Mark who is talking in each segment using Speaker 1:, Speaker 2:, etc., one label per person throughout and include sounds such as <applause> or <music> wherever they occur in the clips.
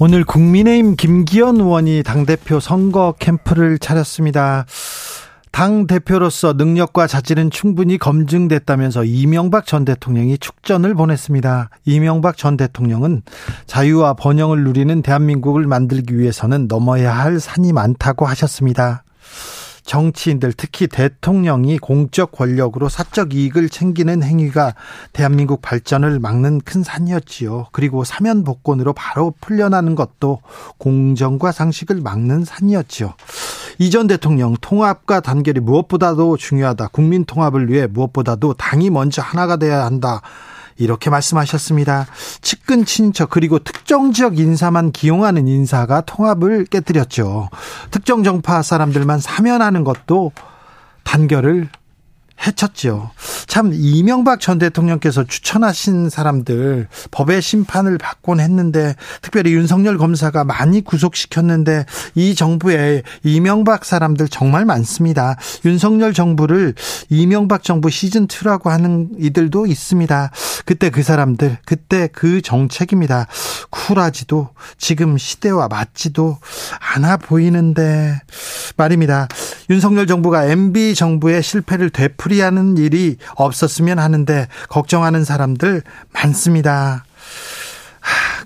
Speaker 1: 오늘 국민의힘 김기현 의원이 당대표 선거 캠프를 차렸습니다. 당 대표로서 능력과 자질은 충분히 검증됐다면서 이명박 전 대통령이 축전을 보냈습니다. 이명박 전 대통령은 자유와 번영을 누리는 대한민국을 만들기 위해서는 넘어야 할 산이 많다고 하셨습니다. 정치인들 특히 대통령이 공적 권력으로 사적 이익을 챙기는 행위가 대한민국 발전을 막는 큰 산이었지요. 그리고 사면 복권으로 바로 풀려나는 것도 공정과 상식을 막는 산이었지요. 이전 대통령 통합과 단결이 무엇보다도 중요하다. 국민 통합을 위해 무엇보다도 당이 먼저 하나가 돼야 한다. 이렇게 말씀하셨습니다. 측근 친척 그리고 특정 지역 인사만 기용하는 인사가 통합을 깨뜨렸죠. 특정 정파 사람들만 사면하는 것도 단결을 해쳤죠. 참 이명박 전 대통령께서 추천하신 사람들 법의 심판을 받곤 했는데 특별히 윤석열 검사가 많이 구속시켰는데 이 정부에 이명박 사람들 정말 많습니다. 윤석열 정부를 이명박 정부 시즌 2라고 하는 이들도 있습니다. 그때 그 사람들 그때 그 정책입니다. 쿨하지도 지금 시대와 맞지도 않아 보이는데 말입니다. 윤석열 정부가 MB 정부의 실패를 되풀 이하는 일이 없었으면 하는데 걱정하는 사람들 많습니다.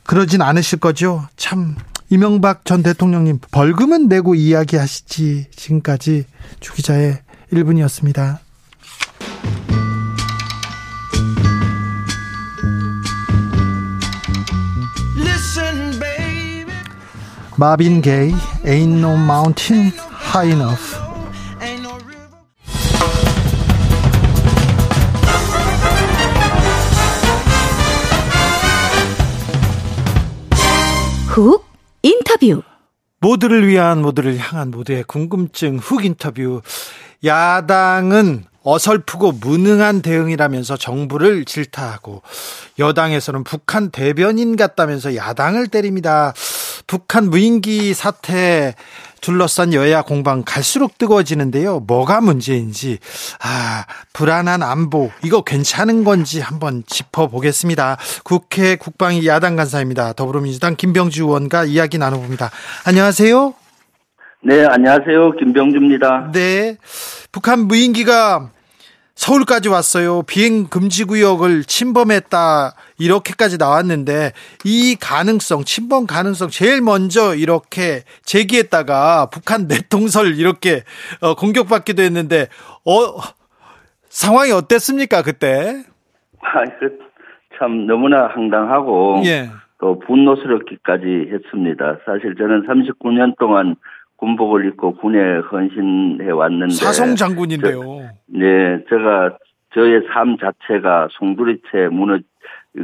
Speaker 1: 그러진 않으실 거죠? 참 이명박 전 대통령님 벌금은 내고 이야기하시지 지금까지 주기자의 1분이었습니다. 마빈 게이 Ain't No Mountain High Enough
Speaker 2: 훅 인터뷰
Speaker 1: 모두를 위한 모두를 향한 모두의 궁금증 훅 인터뷰 야당은 어설프고 무능한 대응이라면서 정부를 질타하고 여당에서는 북한 대변인 같다면서 야당을 때립니다. 북한 무인기 사태 둘러싼 여야 공방 갈수록 뜨거워지는데요. 뭐가 문제인지 아 불안한 안보 이거 괜찮은 건지 한번 짚어보겠습니다. 국회 국방위 야당 간사입니다. 더불어민주당 김병주 의원과 이야기 나눠봅니다. 안녕하세요.
Speaker 3: 네, 안녕하세요. 김병주입니다.
Speaker 1: 네. 북한 무인기가 서울까지 왔어요. 비행 금지 구역을 침범했다. 이렇게까지 나왔는데 이 가능성, 침범 가능성 제일 먼저 이렇게 제기했다가 북한 내통설 이렇게 어, 공격받기도 했는데 어 상황이 어땠습니까, 그때?
Speaker 3: 아, 참 너무나 황당하고 예. 또 분노스럽기까지 했습니다. 사실 저는 39년 동안 군복을 입고 군에 헌신해 왔는데
Speaker 1: 사성 장군인데요.
Speaker 3: 저, 네, 제가 저의 삶 자체가 송두리째 무너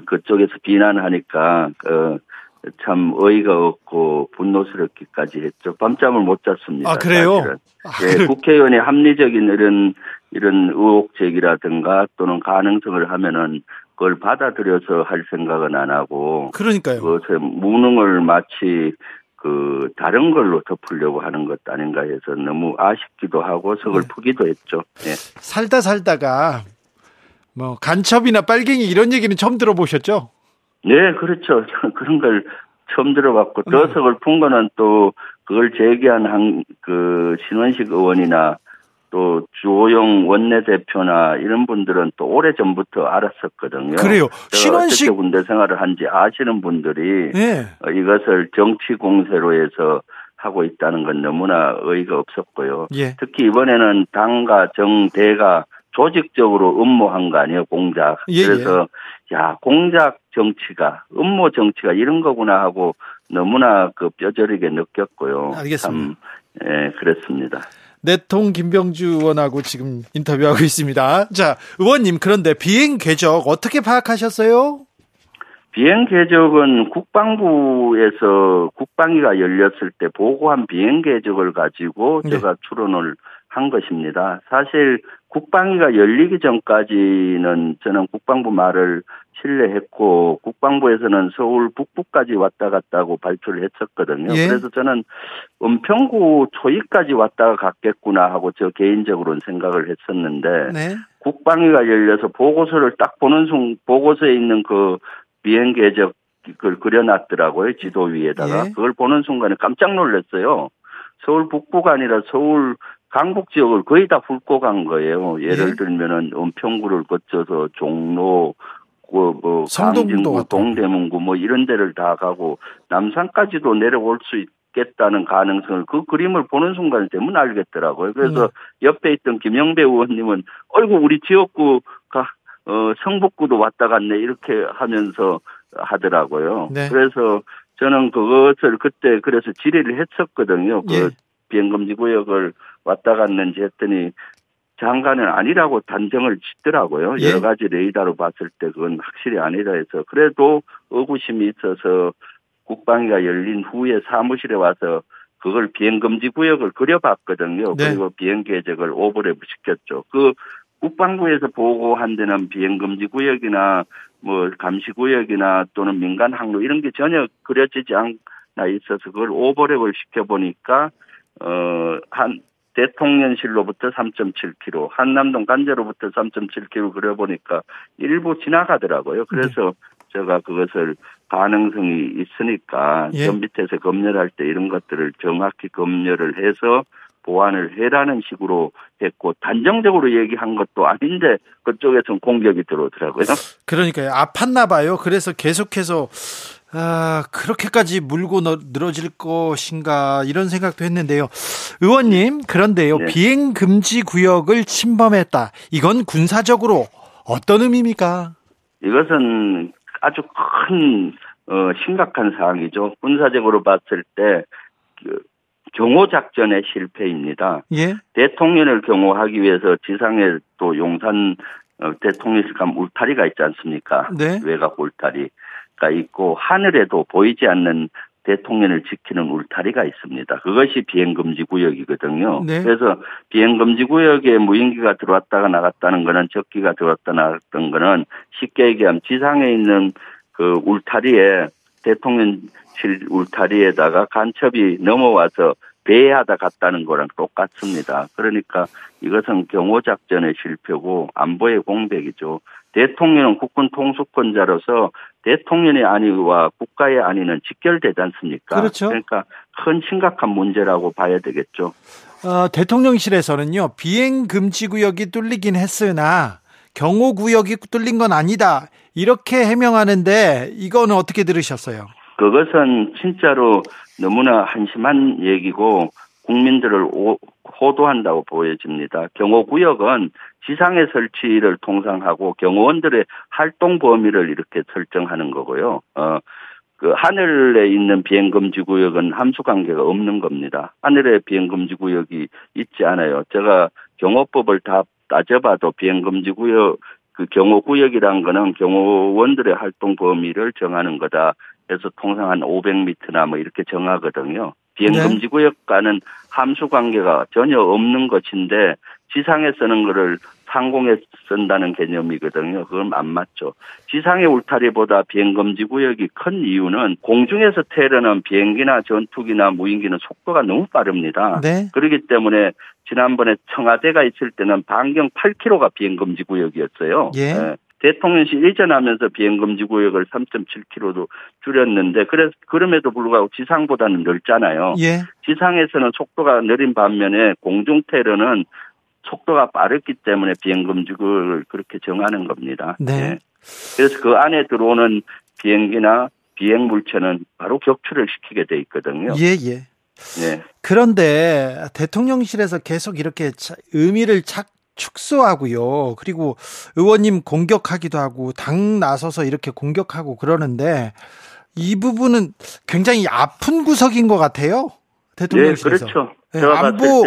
Speaker 3: 그쪽에서 비난하니까 그참 어이가 없고 분노스럽기까지 했죠. 밤잠을 못 잤습니다.
Speaker 1: 아 그래요?
Speaker 3: 아, 네, 국회의원의 합리적인 이런 이런 의혹 제기라든가 또는 가능성을 하면은 그걸 받아들여서 할 생각은 안 하고
Speaker 1: 그러니까요.
Speaker 3: 그 무능을 마치 그 다른 걸로 덮으려고 하는 것 아닌가 해서 너무 아쉽기도 하고 서글프기도 네. 했죠. 네.
Speaker 1: 살다 살다가 뭐 간첩이나 빨갱이 이런 얘기는 처음 들어보셨죠?
Speaker 3: 네, 그렇죠. <laughs> 그런 걸 처음 들어봤고 더 네. 서글픈 거는 또 그걸 제기한 한 그 신원식 의원이나 또 주호영 원내대표나 이런 분들은 또 오래 전부터 알았었거든요.
Speaker 1: 그래요. 신원식
Speaker 3: 군대 생활을 한지 아시는 분들이 네. 이것을 정치 공세로 해서 하고 있다는 건 너무나 의의가 없었고요. 예. 특히 이번에는 당과 정대가 조직적으로 음모한 거 아니에요, 공작. 예, 예. 그래서 예. 야 공작 정치가 음모 정치가 이런 거구나 하고 너무나 그 뼈저리게 느꼈고요.
Speaker 1: 알겠습니다. 참,
Speaker 3: 예, 그랬습니다.
Speaker 1: 내통 김병주 의원하고 지금 인터뷰하고 있습니다. 자, 의원님 그런데 비행 궤적 어떻게 파악하셨어요?
Speaker 3: 비행 궤적은 국방부에서 국방위가 열렸을 때 보고한 비행 궤적을 가지고 네. 제가 추론을 한 것입니다. 사실 국방위가 열리기 전까지는 저는 국방부 말을 신뢰했고 국방부에서는 서울 북부까지 왔다 갔다고 발표를 했었거든요. 예. 그래서 저는 은평구 초입까지 왔다가 갔겠구나 하고 저 개인적으로는 생각을 했었는데 네. 국방위가 열려서 보고서를 딱 보는 순 보고서에 있는 그 비행 궤적 그걸 그려놨더라고요 지도 위에다가 예. 그걸 보는 순간에 깜짝 놀랐어요. 서울 북부가 아니라 서울 강북 지역을 거의 다 훑고 간 거예요. 예를 예. 들면은 은평구를 거쳐서 종로, 그뭐 강진구, 동대문구 뭐 이런 데를 다 가고 남산까지도 내려올 수 있 겠다는 가능성을 그 그림을 보는 순간 되면 알겠더라고요. 그래서 네. 옆에 있던 김영배 의원님은 어이구 우리 지역구가 어 성북구도 왔다 갔네 이렇게 하면서 하더라고요. 네. 그래서 저는 그것을 그때 그래서 질의를 했었거든요. 그 예. 비행금지 구역을 왔다 갔는지 했더니 장관은 아니라고 단정을 짓더라고요. 예. 여러 가지 레이더로 봤을 때 그건 확실히 아니다 해서 그래도 의구심이 있어서 국방위가 열린 후에 사무실에 와서 그걸 비행금지 구역을 그려봤거든요. 네. 그리고 비행 계획을 오버랩 시켰죠. 그 국방부에서 보고한 데는 비행금지 구역이나 뭐 감시 구역이나 또는 민간 항로 이런 게 전혀 그려지지 않나 있어서 그걸 오버랩을 시켜보니까 어 한 대통령실로부터 3.7km, 한남동 간제로부터 3.7km 그려보니까 일부 지나가더라고요. 그래서 네. 제가 그것을 가능성이 있으니까 예. 전 밑에서 검열할 때 이런 것들을 정확히 검열을 해서 보완을 해라는 식으로 했고 단정적으로 얘기한 것도 아닌데 그쪽에서는 공격이 들어오더라고요.
Speaker 1: 그러니까요. 아팠나 봐요. 그래서 계속해서 아, 그렇게까지 물고 늘어질 것인가 이런 생각도 했는데요. 의원님, 그런데요. 네. 비행 금지 구역을 침범했다. 이건 군사적으로 어떤 의미입니까?
Speaker 3: 이것은 아주 큰 어, 심각한 사항이죠. 군사적으로 봤을 때 그, 경호 작전의 실패입니다. 예? 대통령을 경호하기 위해서 지상에 또 용산 어, 대통령실 감 울타리가 있지 않습니까? 네. 외곽 울타리. 가 있고 하늘에도 보이지 않는 대통령을 지키는 울타리가 있습니다. 그것이 비행금지 구역이거든요. 네. 그래서 비행금지 구역에 무인기가 들어왔다가 나갔다는 거는 적기가 들어왔다 나갔던 거는 쉽게 얘기하면 지상에 있는 그 울타리에 대통령실 울타리에다가 간첩이 넘어와서 배회하다 갔다는 거랑 똑같습니다. 그러니까 이것은 경호작전의 실패고 안보의 공백이죠. 대통령은 국군 통수권자로서 대통령의 안위와 국가의 안위는 직결되지 않습니까?
Speaker 1: 그렇죠.
Speaker 3: 그러니까 큰 심각한 문제라고 봐야 되겠죠.
Speaker 1: 어, 대통령실에서는요 비행 금지 구역이 뚫리긴 했으나 경호 구역이 뚫린 건 아니다 이렇게 해명하는데 이거는 어떻게 들으셨어요?
Speaker 3: 그것은 진짜로 너무나 한심한 얘기고 국민들을 오, 호도한다고 보여집니다. 경호 구역은 지상의 설치를 통상하고 경호원들의 활동 범위를 이렇게 설정하는 거고요. 어, 그 하늘에 있는 비행 금지 구역은 함수 관계가 없는 겁니다. 하늘에 비행 금지 구역이 있지 않아요. 제가 경호법을 다 따져봐도 비행 금지 구역 그 경호 구역이란 거는 경호원들의 활동 범위를 정하는 거다. 그래서 통상 한 500m나 뭐 이렇게 정하거든요. 비행 금지 구역과는 함수 관계가 전혀 없는 것인데 지상에 쓰는 거를 상공에 쓴다는 개념이거든요. 그건 안 맞죠. 지상의 울타리보다 비행금지 구역이 큰 이유는 공중에서 태르는 비행기나 전투기나 무인기는 속도가 너무 빠릅니다. 네. 그렇기 때문에 지난번에 청와대가 있을 때는 반경 8km가 비행금지 구역이었어요. 예. 네. 대통령실 이전하면서 비행금지 구역을 3.7km도 줄였는데 그래서 그럼에도 불구하고 지상보다는 넓잖아요. 예. 지상에서는 속도가 느린 반면에 공중 테러는 속도가 빠르기 때문에 비행 금지 구역을 그렇게 정하는 겁니다. 네. 예. 그래서 그 안에 들어오는 비행기나 비행 물체는 바로 격추를 시키게 돼 있거든요.
Speaker 1: 예, 예. 예. 그런데 대통령실에서 계속 이렇게 의미를 찾 축소하고요. 그리고 의원님 공격하기도 하고 당 나서서 이렇게 공격하고 그러는데 이 부분은 굉장히 아픈 구석인 것 같아요. 대통령실에서.
Speaker 3: 네, 그렇죠.
Speaker 1: 네, 안보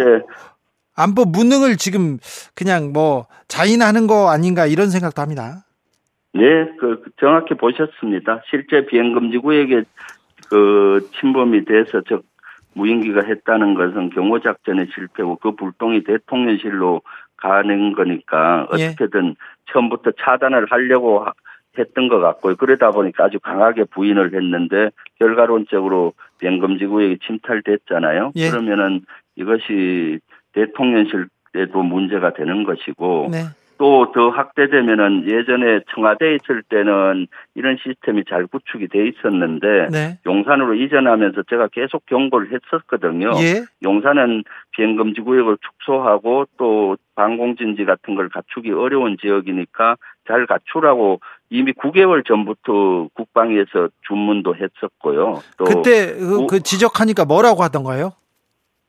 Speaker 1: 안보 무능을 지금 그냥 뭐 자인하는 거 아닌가 이런 생각도 합니다.
Speaker 3: 네, 그 정확히 보셨습니다. 실제 비행금지 구역에 그 침범이 돼서 즉 무인기가 했다는 것은 경호 작전의 실패고 그 불똥이 대통령실로 가는 거니까 예. 어떻게든 예. 처음부터 차단을 하려고 했던 것 같고요. 그러다 보니까 아주 강하게 부인을 했는데 결과론적으로 비행금지 구역이 침탈됐잖아요. 예. 그러면은 이것이 대통령실에도 문제가 되는 것이고 네. 또더 확대되면은 예전에 청와대에 있을 때는 이런 시스템이 잘 구축이 돼 있었는데 네. 용산으로 이전하면서 제가 계속 경고를 했었거든요. 예. 용산은 비행금지 구역을 축소하고 또 방공진지 같은 걸 갖추기 어려운 지역이니까 잘 갖추라고 이미 9개월 전부터 국방위에서 주문도 했었고요.
Speaker 1: 또 그때 그, 그 지적하니까 뭐라고 하던가요?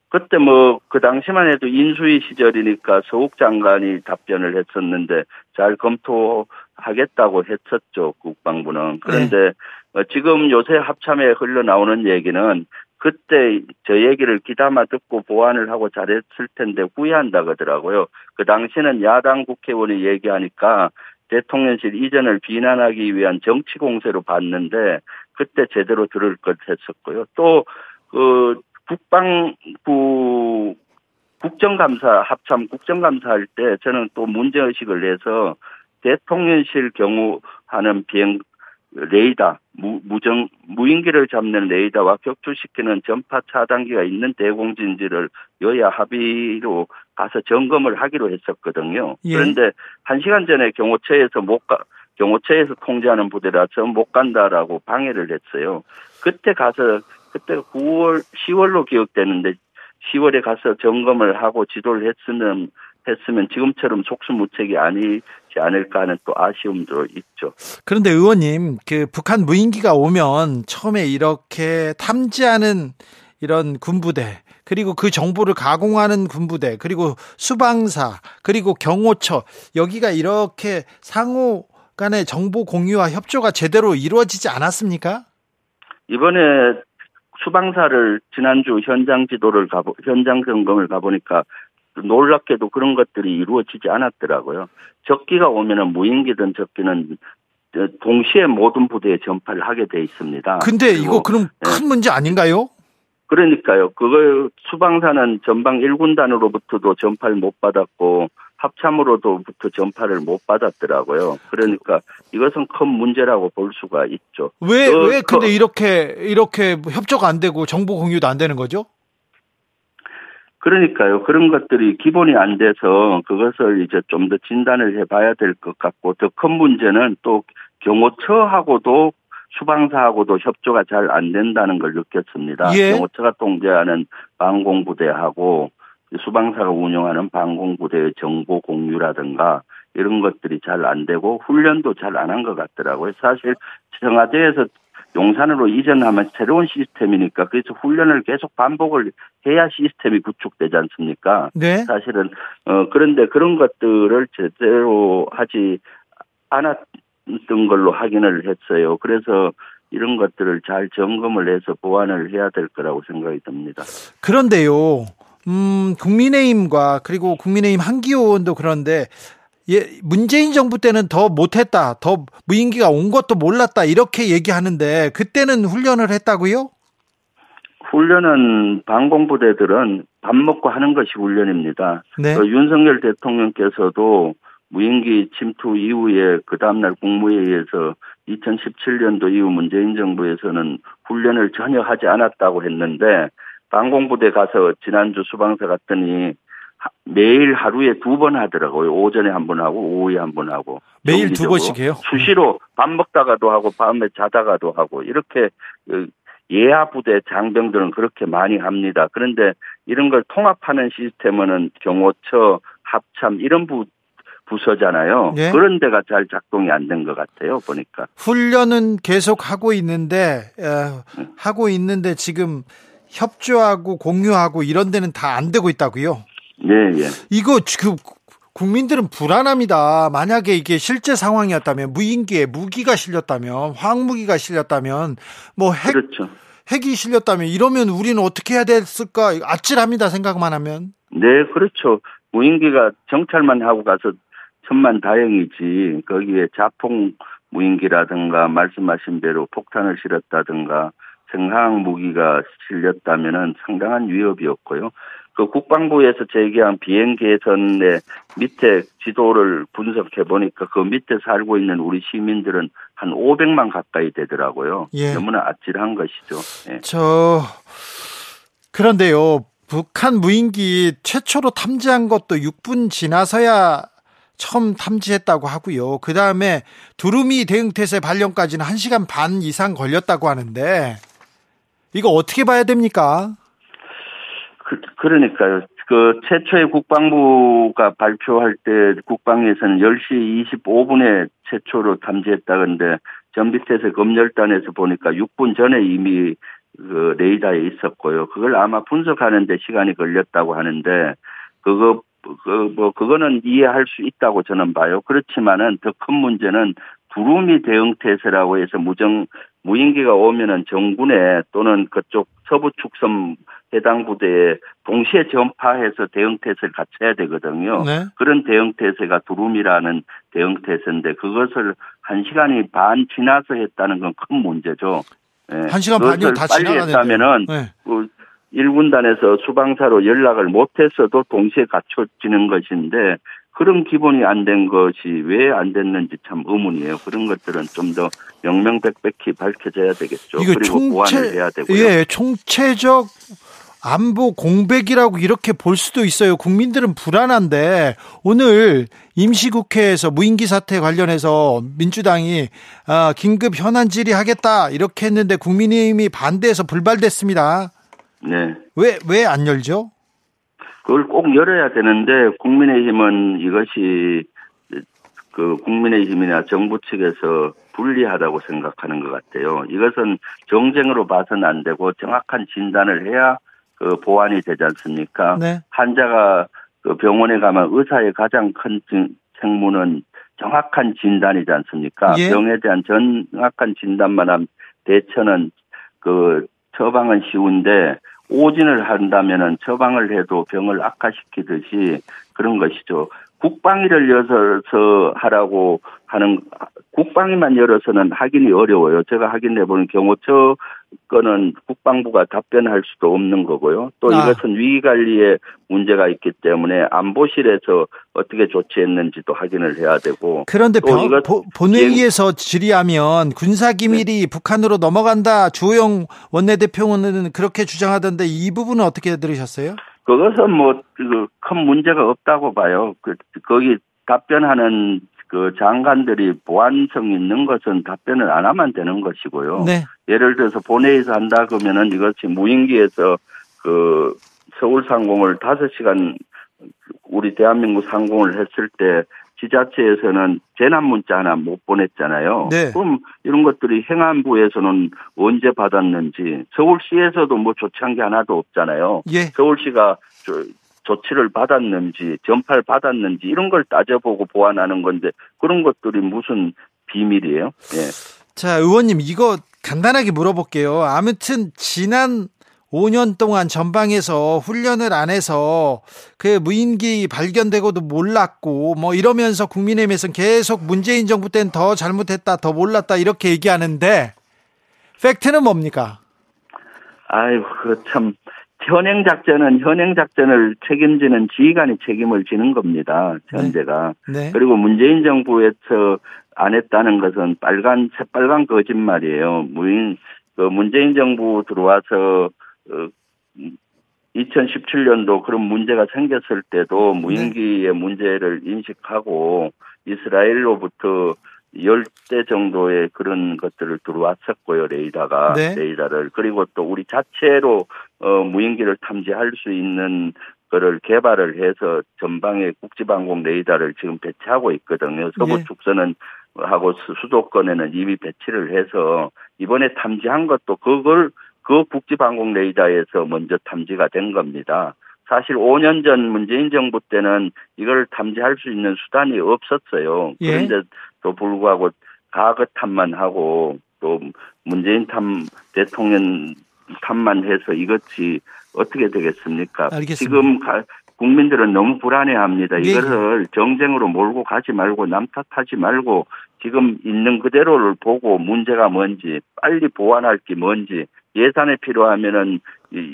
Speaker 3: 그때 뭐 그 당시만 해도 인수위 시절이니까 서욱 장관이 답변을 했었는데 잘 검토하겠다고 했었죠 국방부는 그런데 네. 어, 지금 요새 합참에 흘러나오는 얘기는 그때 저 얘기를 귀담아 듣고 보완을 하고 잘했을 텐데 후회한다 그러더라고요. 그 당시는 야당 국회의원이 얘기하니까 대통령실 이전을 비난하기 위한 정치 공세로 봤는데 그때 제대로 들을 것 했었고요. 또그 국방부 국정감사 합참 국정감사 할 때 저는 또 문제 의식을 내서 대통령실 경우 하는 비행 레이더 무, 무정 무인기를 잡는 레이더와 격추시키는 전파 차단기가 있는 대공진지를 여야 합의로 가서 점검을 하기로 했었거든요. 예. 그런데 한 시간 전에 경호처에서 못 가, 경호처에서 통제하는 부대라서 못 간다라고 방해를 했어요. 그때 가서 그때가 9월, 10월로 기억되는데 10월에 가서 점검을 하고 지도를 했으면 했으면 지금처럼 속수무책이 아니지 않을까 하는 또 아쉬움도 있죠.
Speaker 1: 그런데 의원님, 그 북한 무인기가 오면 처음에 이렇게 탐지하는 이런 군부대, 그리고 그 정보를 가공하는 군부대, 그리고 수방사, 그리고 경호처, 여기가 이렇게 상호 간의 정보 공유와 협조가 제대로 이루어지지 않았습니까?
Speaker 3: 이번에 수방사를 지난주 현장 지도를 가보 현장 점검을 가보니까 놀랍게도 그런 것들이 이루어지지 않았더라고요. 적기가 오면은 무인기든 적기는 동시에 모든 부대에 전파를 하게 돼 있습니다.
Speaker 1: 근데 이거 그럼 네. 큰 문제 아닌가요?
Speaker 3: 그러니까요. 그걸 수방사는 전방 1군단으로부터도 전파를 못 받았고 합참으로도부터 전파를 못 받았더라고요. 그러니까 이것은 큰 문제라고 볼 수가 있죠.
Speaker 1: 왜, 그, 왜 근데 그, 이렇게, 이렇게 협조가 안 되고 정보 공유도 안 되는 거죠?
Speaker 3: 그러니까요. 그런 것들이 기본이 안 돼서 그것을 이제 좀 더 진단을 해봐야 될 것 같고 더 큰 문제는 또 경호처하고도 수방사하고도 협조가 잘 안 된다는 걸 느꼈습니다. 예. 경호처가 통제하는 방공부대하고 수방사가 운영하는 방공부대의 정보 공유라든가 이런 것들이 잘 안 되고 훈련도 잘 안 한 것 같더라고요. 사실 청와대에서 용산으로 이전하면 새로운 시스템이니까 그래서 훈련을 계속 반복을 해야 시스템이 구축되지 않습니까? 네. 사실은 어 그런데 그런 것들을 제대로 하지 않았던 걸로 확인을 했어요. 그래서 이런 것들을 잘 점검을 해서 보완을 해야 될 거라고 생각이 듭니다.
Speaker 1: 그런데요. 음, 국민의힘과 그리고 국민의힘 한기호 의원도 그런데 예, 문재인 정부 때는 더 못했다, 더 무인기가 온 것도 몰랐다 이렇게 얘기하는데 그때는 훈련을 했다고요?
Speaker 3: 훈련은 방공부대들은 밥 먹고 하는 것이 훈련입니다. 네. 그 윤석열 대통령께서도 무인기 침투 이후에 그 다음날 국무회의에서 2017년도 이후 문재인 정부에서는 훈련을 전혀 하지 않았다고 했는데 방공부대 가서 지난주 수방사 갔더니 매일 하루에 두 번 하더라고요. 오전에 한 번 하고 오후에 한 번 하고.
Speaker 1: 매일 두 번씩 해요?
Speaker 3: 수시로 밥 먹다가도 하고 밤에 자다가도 하고 이렇게 그 예하 부대 장병들은 그렇게 많이 합니다. 그런데 이런 걸 통합하는 시스템은 경호처, 합참 이런 부 부서잖아요. 네? 그런 데가 잘 작동이 안 된 것 같아요. 보니까.
Speaker 1: 훈련은 계속 하고 있는데 어, 하고 있는데 지금 협조하고 공유하고 이런 데는 다 안 되고 있다고요?
Speaker 3: 네, 예.
Speaker 1: 이거 지금 국민들은 불안합니다. 만약에 이게 실제 상황이었다면 무인기에 무기가 실렸다면 황무기가 실렸다면 뭐 핵, 그렇죠. 핵이 실렸다면 이러면 우리는 어떻게 해야 됐을까 아찔합니다. 생각만 하면.
Speaker 3: 네, 그렇죠. 무인기가 정찰만 하고 가서 천만 다행이지 거기에 자폭 무인기라든가 말씀하신 대로 폭탄을 실었다든가 생화학 무기가 실렸다면은 상당한 위협이었고요. 그 국방부에서 제기한 비행 개선의 밑에 지도를 분석해 보니까 그 밑에 살고 있는 우리 시민들은 한 500만 가까이 되더라고요. 예. 너무나 아찔한 것이죠.
Speaker 1: 예. 저 그런데요. 북한 무인기 최초로 탐지한 것도 6분 지나서야 처음 탐지했다고 하고요. 그 다음에 두루미 대응태세 발령까지는 1시간 반 이상 걸렸다고 하는데 이거 어떻게 봐야 됩니까?
Speaker 3: 그, 그러니까요. 그 최초의 국방부가 발표할 때 국방에서는 10시 25분에 최초로 탐지했다는데 전비태세 검열단에서 보니까 6분 전에 이미 그 레이더에 있었고요. 그걸 아마 분석하는데 시간이 걸렸다고 하는데 그거 그 뭐 그거는 이해할 수 있다고 저는 봐요. 그렇지만은 더 큰 문제는 두루미 대응 태세라고 해서 무정 무인기가 오면은 정군에 또는 그쪽 서부 축섬 해당 부대에 동시에 전파해서 대응 태세를 갖춰야 되거든요. 네. 그런 대응 태세가 두루미라는 대응 태세인데 그것을 한 시간이 반 지나서 했다는 건 큰 문제죠.
Speaker 1: 네. 한 시간 반이요 다
Speaker 3: 빨리 했다면은 네. 그 1군단에서 수방사로 연락을 못했어도 동시에 갖춰지는 것인데 그런 기본이 안 된 것이 왜 안 됐는지 참 의문이에요. 그런 것들은 좀 더 명명백백히 밝혀져야 되겠죠. 그리고 총체, 보완을 해야 되고요.
Speaker 1: 예, 총체적 안보 공백이라고 이렇게 볼 수도 있어요. 국민들은 불안한데 오늘 임시국회에서 무인기 사태 관련해서 민주당이 아, 긴급 현안 질의하겠다 이렇게 했는데 국민의힘이 반대해서 불발됐습니다.
Speaker 3: 네.
Speaker 1: 왜 왜 안 열죠?
Speaker 3: 그걸 꼭 열어야 되는데 국민의힘은 이것이 그 국민의힘이나 정부 측에서 불리하다고 생각하는 것 같아요. 이것은 정쟁으로 봐서는 안 되고 정확한 진단을 해야 그 보완이 되지 않습니까? 네. 환자가 그 병원에 가면 의사의 가장 큰 책무는 정확한 진단이지 않습니까? 예. 병에 대한 정확한 진단만 하면 대처는 그 처방은 쉬운데 오진을 한다면은 처방을 해도 병을 악화시키듯이 그런 것이죠. 국방위를 열어서 하라고 하는 국방위만 열어서는 확인이 어려워요. 제가 확인해 보는 경우 저 거는 국방부가 답변할 수도 없는 거고요. 또 아. 이것은 위기 관리에 문제가 있기 때문에 안보실에서 어떻게 조치했는지도 확인을 해야 되고.
Speaker 1: 그런데 병, 이것, 본회의에서 질의하면 군사 기밀이 네. 북한으로 넘어간다. 주호영 원내대표는 그렇게 주장하던데 이 부분은 어떻게 들으셨어요?
Speaker 3: 그것은 뭐 큰 문제가 없다고 봐요. 그 거기 답변하는 그 장관들이 보안성 있는 것은 답변을 안 하면 되는 것이고요. 네. 예를 들어서 본회의에서 한다 그러면은 이것이 무인기에서 그 서울 상공을 다섯 시간 우리 대한민국 상공을 했을 때 지자체에서는 재난 문자 하나 못 보냈잖아요. 네. 그럼 이런 것들이 행안부에서는 언제 받았는지 서울시에서도 뭐 조치한 게 하나도 없잖아요. 예. 서울시가 조치를 받았는지 전파를 받았는지 이런 걸 따져보고 보완하는 건데 그런 것들이 무슨 비밀이에요? 예.
Speaker 1: 자, 의원님 이거 간단하게 물어볼게요. 아무튼 지난 5년 동안 전방에서 훈련을 안 해서 그 무인기 발견되고도 몰랐고 뭐 이러면서 국민의힘에서는 계속 문재인 정부 때는 더 잘못했다 더 몰랐다 이렇게 얘기하는데 팩트는 뭡니까?
Speaker 3: 아이고 참 현행 작전은 현행 작전을 책임지는 지휘관이 책임을 지는 겁니다. 현재가. 네. 네. 그리고 문재인 정부에서 안 했다는 것은 빨간 새빨간 거짓말이에요. 무인 그 문재인 정부 들어와서 어, 2017년도 그런 문제가 생겼을 때도 무인기의 네. 문제를 인식하고 이스라엘로부터 10대 정도의 그런 것들을 들어왔었고요, 레이더가, 네. 레이더를. 그리고 또 우리 자체로, 어, 무인기를 탐지할 수 있는 거를 개발을 해서 전방에 국지방공 레이더를 지금 배치하고 있거든요. 서부 네. 축선은 하고 수도권에는 이미 배치를 해서 이번에 탐지한 것도 그걸 그 국지방공 레이더에서 먼저 탐지가 된 겁니다. 사실 5년 전 문재인 정부 때는 이걸 탐지할 수 있는 수단이 없었어요. 예. 그런데 도 불구하고 과거 탐만 하고 또 문재인 탐 대통령 탐만 해서 이것이 어떻게 되겠습니까? 알겠습니다. 지금 가, 국민들은 너무 불안해합니다. 예. 이것을 정쟁으로 몰고 가지 말고 남 탓하지 말고 지금 있는 그대로를 보고 문제가 뭔지 빨리 보완할 게 뭔지 예산에 필요하면은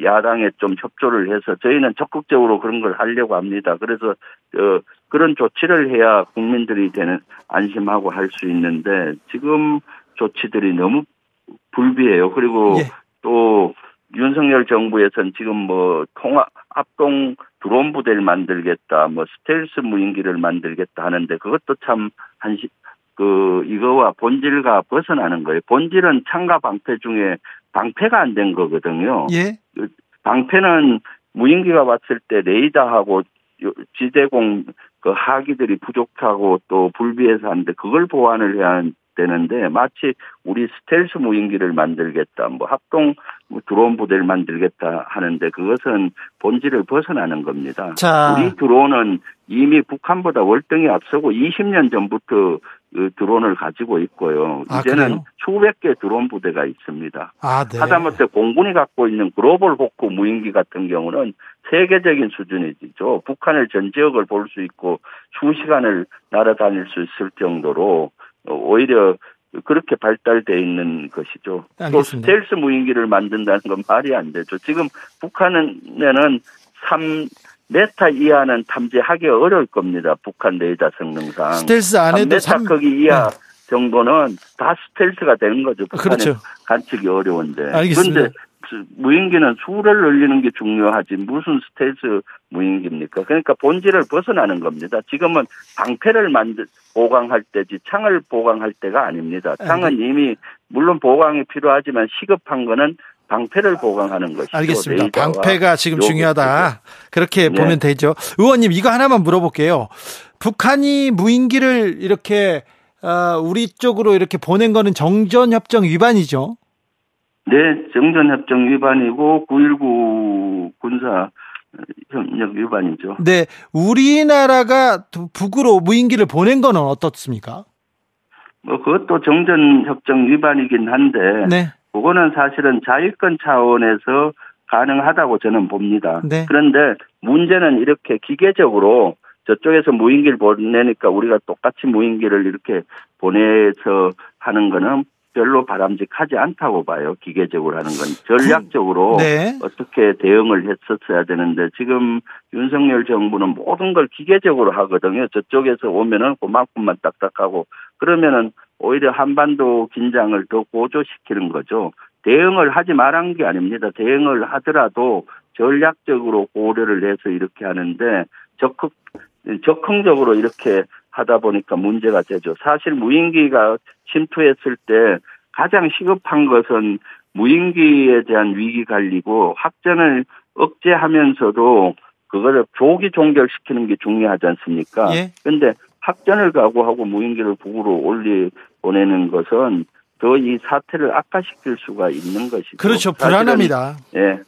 Speaker 3: 야당에 좀 협조를 해서 저희는 적극적으로 그런 걸 하려고 합니다. 그래서 어, 그런 조치를 해야 국민들이 되는 안심하고 할 수 있는데 지금 조치들이 너무 불비해요. 그리고 예. 또 윤석열 정부에서는 지금 뭐 통합 합동 드론 부대를 만들겠다, 뭐 스텔스 무인기를 만들겠다 하는데 그것도 참 한시 그 이거와 본질과 벗어나는 거예요. 본질은 창과 방패 중에 방패가 안 된 거거든요. 예. 그 방패는 무인기가 왔을 때 레이더하고 지대공 그 하기들이 부족하고 또 불비해서 하는데 그걸 보완을 해야 되는데 마치 우리 스텔스 무인기를 만들겠다, 뭐 합동 뭐 드론 부대를 만들겠다 하는데 그것은 본질을 벗어나는 겁니다. 자. 우리 드론은 이미 북한보다 월등히 앞서고 20년 전부터 그 드론을 가지고 있고요. 아, 이제는 그래요? 수백 개 드론 부대가 있습니다. 아, 네. 하다못해 공군이 갖고 있는 글로벌 호크 무인기 같은 경우는 세계적인 수준이죠. 북한을 전 지역을 볼 수 있고 수시간을 날아다닐 수 있을 정도로 오히려 그렇게 발달돼 있는 것이죠. 알겠습니다. 또 스텔스 무인기를 만든다는 건 말이 안 되죠. 지금 북한에는 3 메타 이하는 탐지하기 어려울 겁니다. 북한 레이더 성능상.
Speaker 1: 스텔스 안에도
Speaker 3: 3 메타 거기 이하 네. 정도는 다 스텔스가 되는 거죠. 그렇죠. 관측이 어려운데. 알겠습니다. 그런데 무인기는 수를 늘리는 게 중요하지 무슨 스텔스 무인기입니까? 그러니까 본질을 벗어나는 겁니다. 지금은 방패를 만들 보강할 때지 창을 보강할 때가 아닙니다. 창은 이미 물론 보강이 필요하지만 시급한 거는 방패를 보강하는 것이죠.
Speaker 1: 알겠습니다. 방패가 지금 중요하다. 그렇게 네. 보면 되죠. 의원님 이거 하나만 물어볼게요. 북한이 무인기를 이렇게 어, 우리 쪽으로 이렇게 보낸 거는 정전협정 위반이죠.
Speaker 3: 네, 정전협정 위반이고 9.19 군사 협력 위반이죠.
Speaker 1: 네, 우리나라가 북으로 무인기를 보낸 거는 어떻습니까?
Speaker 3: 뭐 그것도 정전협정 위반이긴 한데 네. 그거는 사실은 자율권 차원에서 가능하다고 저는 봅니다. 네. 그런데 문제는 이렇게 기계적으로 저쪽에서 무인기를 보내니까 우리가 똑같이 무인기를 이렇게 보내서 하는 거는 별로 바람직하지 않다고 봐요. 기계적으로 하는 건 전략적으로 네. 어떻게 대응을 했었어야 되는데 지금 윤석열 정부는 모든 걸 기계적으로 하거든요. 저쪽에서 오면은 그만큼만 딱딱하고 그러면은 오히려 한반도 긴장을 더 고조시키는 거죠. 대응을 하지 말한 게 아닙니다. 대응을 하더라도 전략적으로 고려를 해서 이렇게 하는데 적극 적극적으로 이렇게 하다 보니까 문제가 되죠. 사실 무인기가 침투했을 때 가장 시급한 것은 무인기에 대한 위기 관리고 확전을 억제하면서도 그거를 조기 종결시키는 게 중요하지 않습니까? 그런데 예. 확전을 각오하고 무인기를 북으로 올리 보내는 것은 더 이 사태를 악화시킬 수가 있는 것이죠.
Speaker 1: 그렇죠. 불안합니다. 예.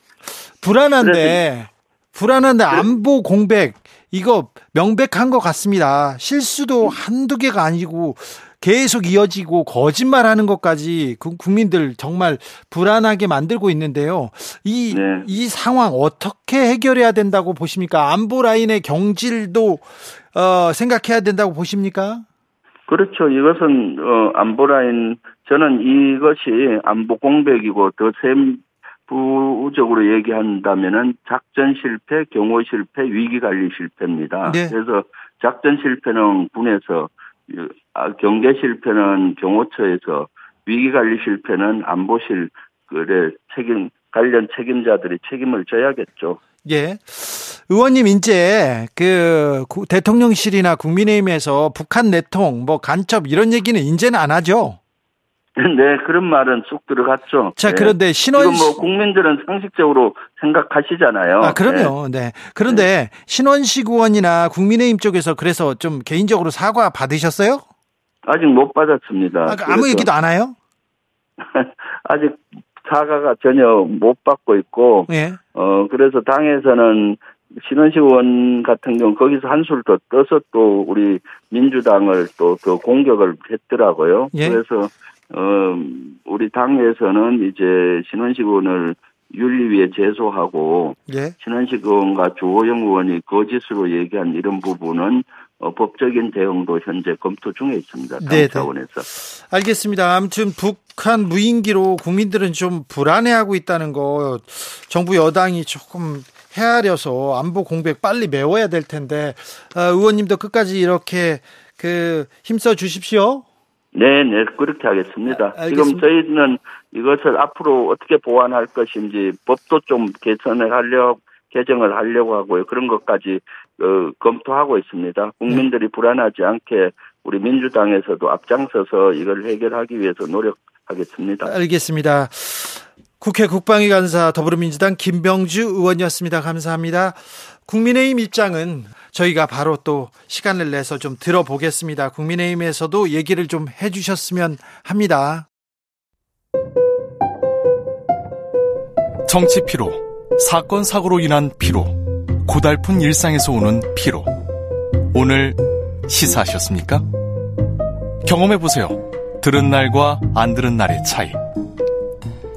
Speaker 1: 불안한데 불안한데 안보 공백 이거 명백한 것 같습니다. 실수도 한두 개가 아니고 계속 이어지고 거짓말하는 것까지 국민들 정말 불안하게 만들고 있는데요. 이, 네. 이 상황 어떻게 해결해야 된다고 보십니까? 안보 라인의 경질도 어, 생각해야 된다고 보십니까?
Speaker 3: 그렇죠. 이것은 어, 안보 라인 저는 이것이 안보 공백이고 더 세 부적으로 얘기한다면은 작전 실패, 경호 실패, 위기 관리 실패입니다. 네. 그래서 작전 실패는 군에서 아, 경계 실패는 경호처에서 위기 관리 실패는 안보실 그래 책임 관련 책임자들이 책임을 져야겠죠.
Speaker 1: 예. 의원님 이제 그 대통령실이나 국민의힘에서 북한 내통 뭐 간첩 이런 얘기는 이제는 안 하죠. <laughs>
Speaker 3: 네, 그런 말은 쑥 들어갔죠.
Speaker 1: 자, 네. 그런데 신원
Speaker 3: 지금 뭐 국민들은 상식적으로 생각하시잖아요.
Speaker 1: 아, 그럼요. 네. 네. 그런데 네. 신원식 의원이나 국민의힘 쪽에서 그래서 좀 개인적으로 사과 받으셨어요?
Speaker 3: 아직 못 받았습니다. 아,
Speaker 1: 아무 얘기도 안 해요? <laughs>
Speaker 3: 아직 사과가 전혀 못 받고 있고, 예. 어, 그래서 당에서는 신원식 의원 같은 경우 거기서 한술 더 떠서 또 우리 민주당을 또 더 공격을 했더라고요. 예. 그래서 어, 우리 당에서는 이제 신원식 의원을 윤리위에 제소하고 예. 신원식 의원과 주호영 의원이 거짓으로 얘기한 이런 부분은 어, 법적인 대응도 현재 검토 중에 있습니다. 당 네, 네. 차원에서.
Speaker 1: 알겠습니다. 아무튼 북한 무인기로 국민들은 좀 불안해하고 있다는 거 정부 여당이 조금 헤아려서 안보 공백 빨리 메워야 될 텐데 어, 의원님도 끝까지 이렇게 그 힘써 주십시오.
Speaker 3: 네, 네, 그렇게 하겠습니다. 아, 지금 저희는 이것을 앞으로 어떻게 보완할 것인지 법도 좀 개선을 하려고 개정을 하려고 하고요. 그런 것까지 어, 검토하고 있습니다. 국민들이 네. 불안하지 않게 우리 민주당에서도 앞장서서 이걸 해결하기 위해서 노력하겠습니다.
Speaker 1: 알겠습니다. 국회 국방위 간사 더불어민주당 김병주 의원이었습니다. 감사합니다. 국민의힘 입장은 저희가 바로 또 시간을 내서 좀 들어보겠습니다. 국민의힘에서도 얘기를 좀 해주셨으면 합니다.
Speaker 4: 정치 피로, 사건 사고로 인한 피로, 고달픈 일상에서 오는 피로. 오늘 시사하셨습니까? 경험해 보세요. 들은 날과 안 들은 날의 차이.